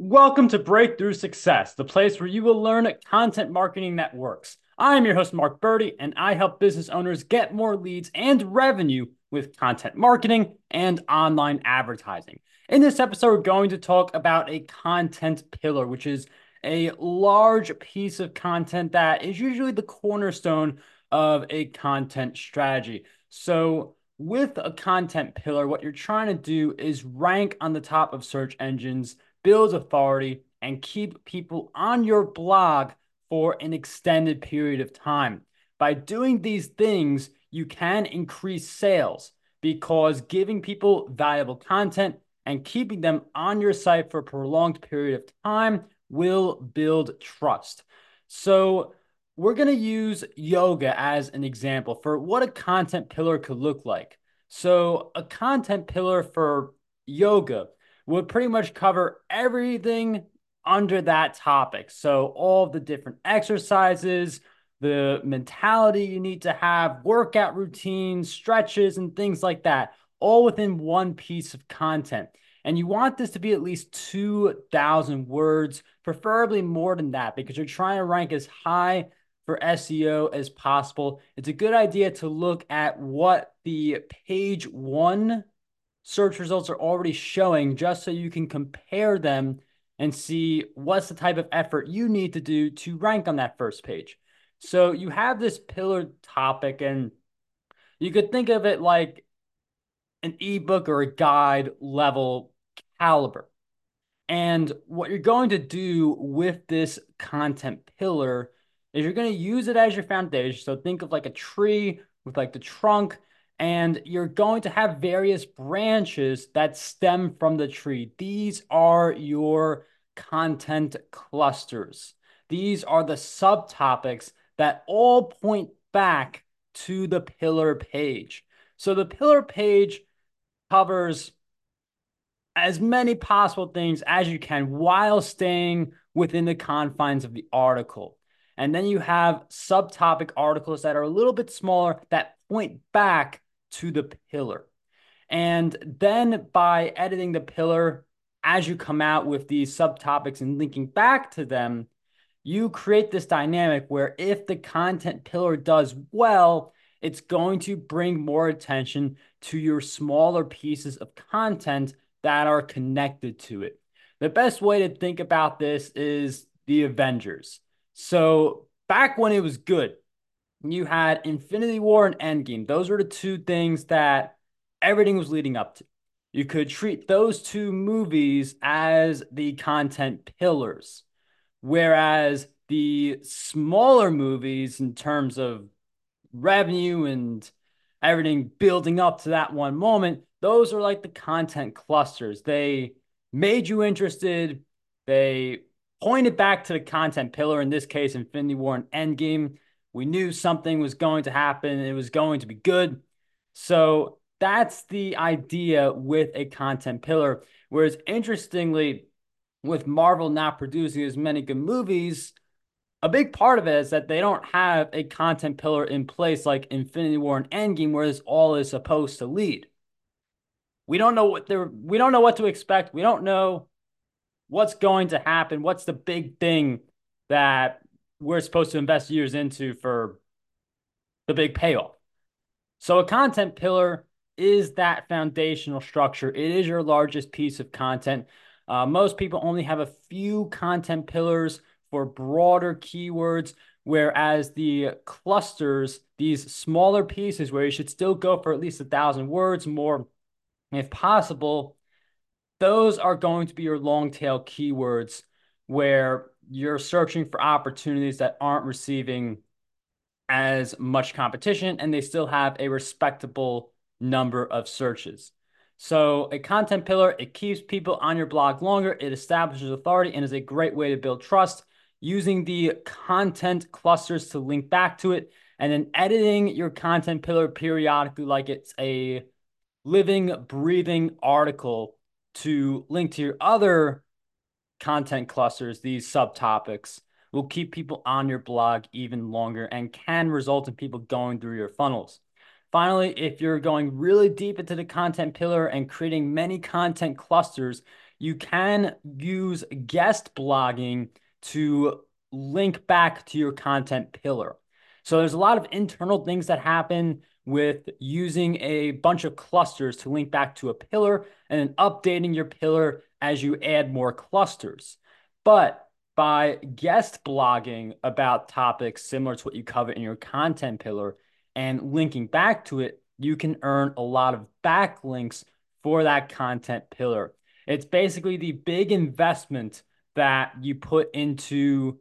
Welcome to Breakthrough Success, the place where you will learn content marketing that works. I'm your host, Marc Guberti, and I help business owners get more leads and revenue with content marketing and online advertising. In this episode, we're going to talk about a content pillar, which is a large piece of content that is usually the cornerstone of a content strategy. So, with a content pillar, what you're trying to do is rank on the top of search engines build authority, and keep people on your blog for an extended period of time. By doing these things, you can increase sales because giving people valuable content and keeping them on your site for a prolonged period of time will build trust. So, we're going to use yoga as an example for what a content pillar could look like. So, a content pillar for yoga would pretty much cover everything under that topic. So, all the different exercises, the mentality you need to have, workout routines, stretches, and things like that, all within one piece of content. And you want this to be at least 2,000 words, preferably more than that, because you're trying to rank as high for SEO as possible. It's a good idea to look at what the page one search results are already showing just so you can compare them and see what's the type of effort you need to do to rank on that first page. So you have this pillar topic, and you could think of it like an ebook or a guide level caliber. And what you're going to do with this content pillar is you're going to use it as your foundation. So think of like a tree with like the trunk and you're going to have various branches that stem from the tree. These are your content clusters. These are the subtopics that all point back to the pillar page. So the pillar page covers as many possible things as you can while staying within the confines of the article. And then you have subtopic articles that are a little bit smaller that point back to the pillar. And then by editing the pillar as you come out with these subtopics and linking back to them, you create this dynamic where if the content pillar does well, it's going to bring more attention to your smaller pieces of content that are connected to it. The best way to think about this is the Avengers. So, back when it was good, you had Infinity War and Endgame. Those were the two things that everything was leading up to. You could treat those two movies as the content pillars, whereas the smaller movies, in terms of revenue and everything building up to that one moment, those are like the content clusters. They made you interested, they pointed back to the content pillar, in this case, Infinity War and Endgame we knew something was going to happen. It was going to be good. So that's the idea with a content pillar. Whereas interestingly, with Marvel not producing as many good movies, a big part of it is that they don't have a content pillar in place like Infinity War and Endgame, where this all is supposed to lead. We don't know what they're we don't know what to expect. We don't know what's going to happen. What's the big thing that we're supposed to invest years into for the big payoff. So a content pillar is that foundational structure. It is your largest piece of content. Uh, most people only have a few content pillars for broader keywords, whereas the clusters, these smaller pieces where you should still go for at least a thousand words more, if possible, those are going to be your long tail keywords where you're searching for opportunities that aren't receiving as much competition and they still have a respectable number of searches. So, a content pillar, it keeps people on your blog longer, it establishes authority, and is a great way to build trust using the content clusters to link back to it, and then editing your content pillar periodically like it's a living, breathing article to link to your other content clusters, these subtopics, will keep people on your blog even longer and can result in people going through your funnels. Finally, if you're going really deep into the content pillar and creating many content clusters, you can use guest blogging to link back to your content pillar. So there's a lot of internal things that happen with using a bunch of clusters to link back to a pillar and updating your pillar as you add more clusters. But by guest blogging about topics similar to what you cover in your content pillar and linking back to it, you can earn a lot of backlinks for that content pillar. It's basically the big investment that you put into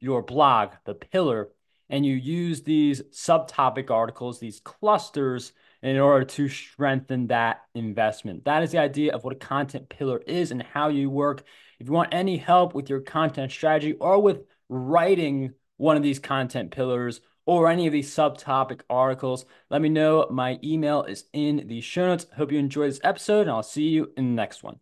your blog, the pillar, and you use these subtopic articles, these clusters, in order to strengthen that investment. That is the idea of what a content pillar is and how you work. If you want any help with your content strategy or with writing one of these content pillars or any of these subtopic articles, let me know. My email is in the show notes. Hope you enjoyed this episode, and I'll see you in the next one.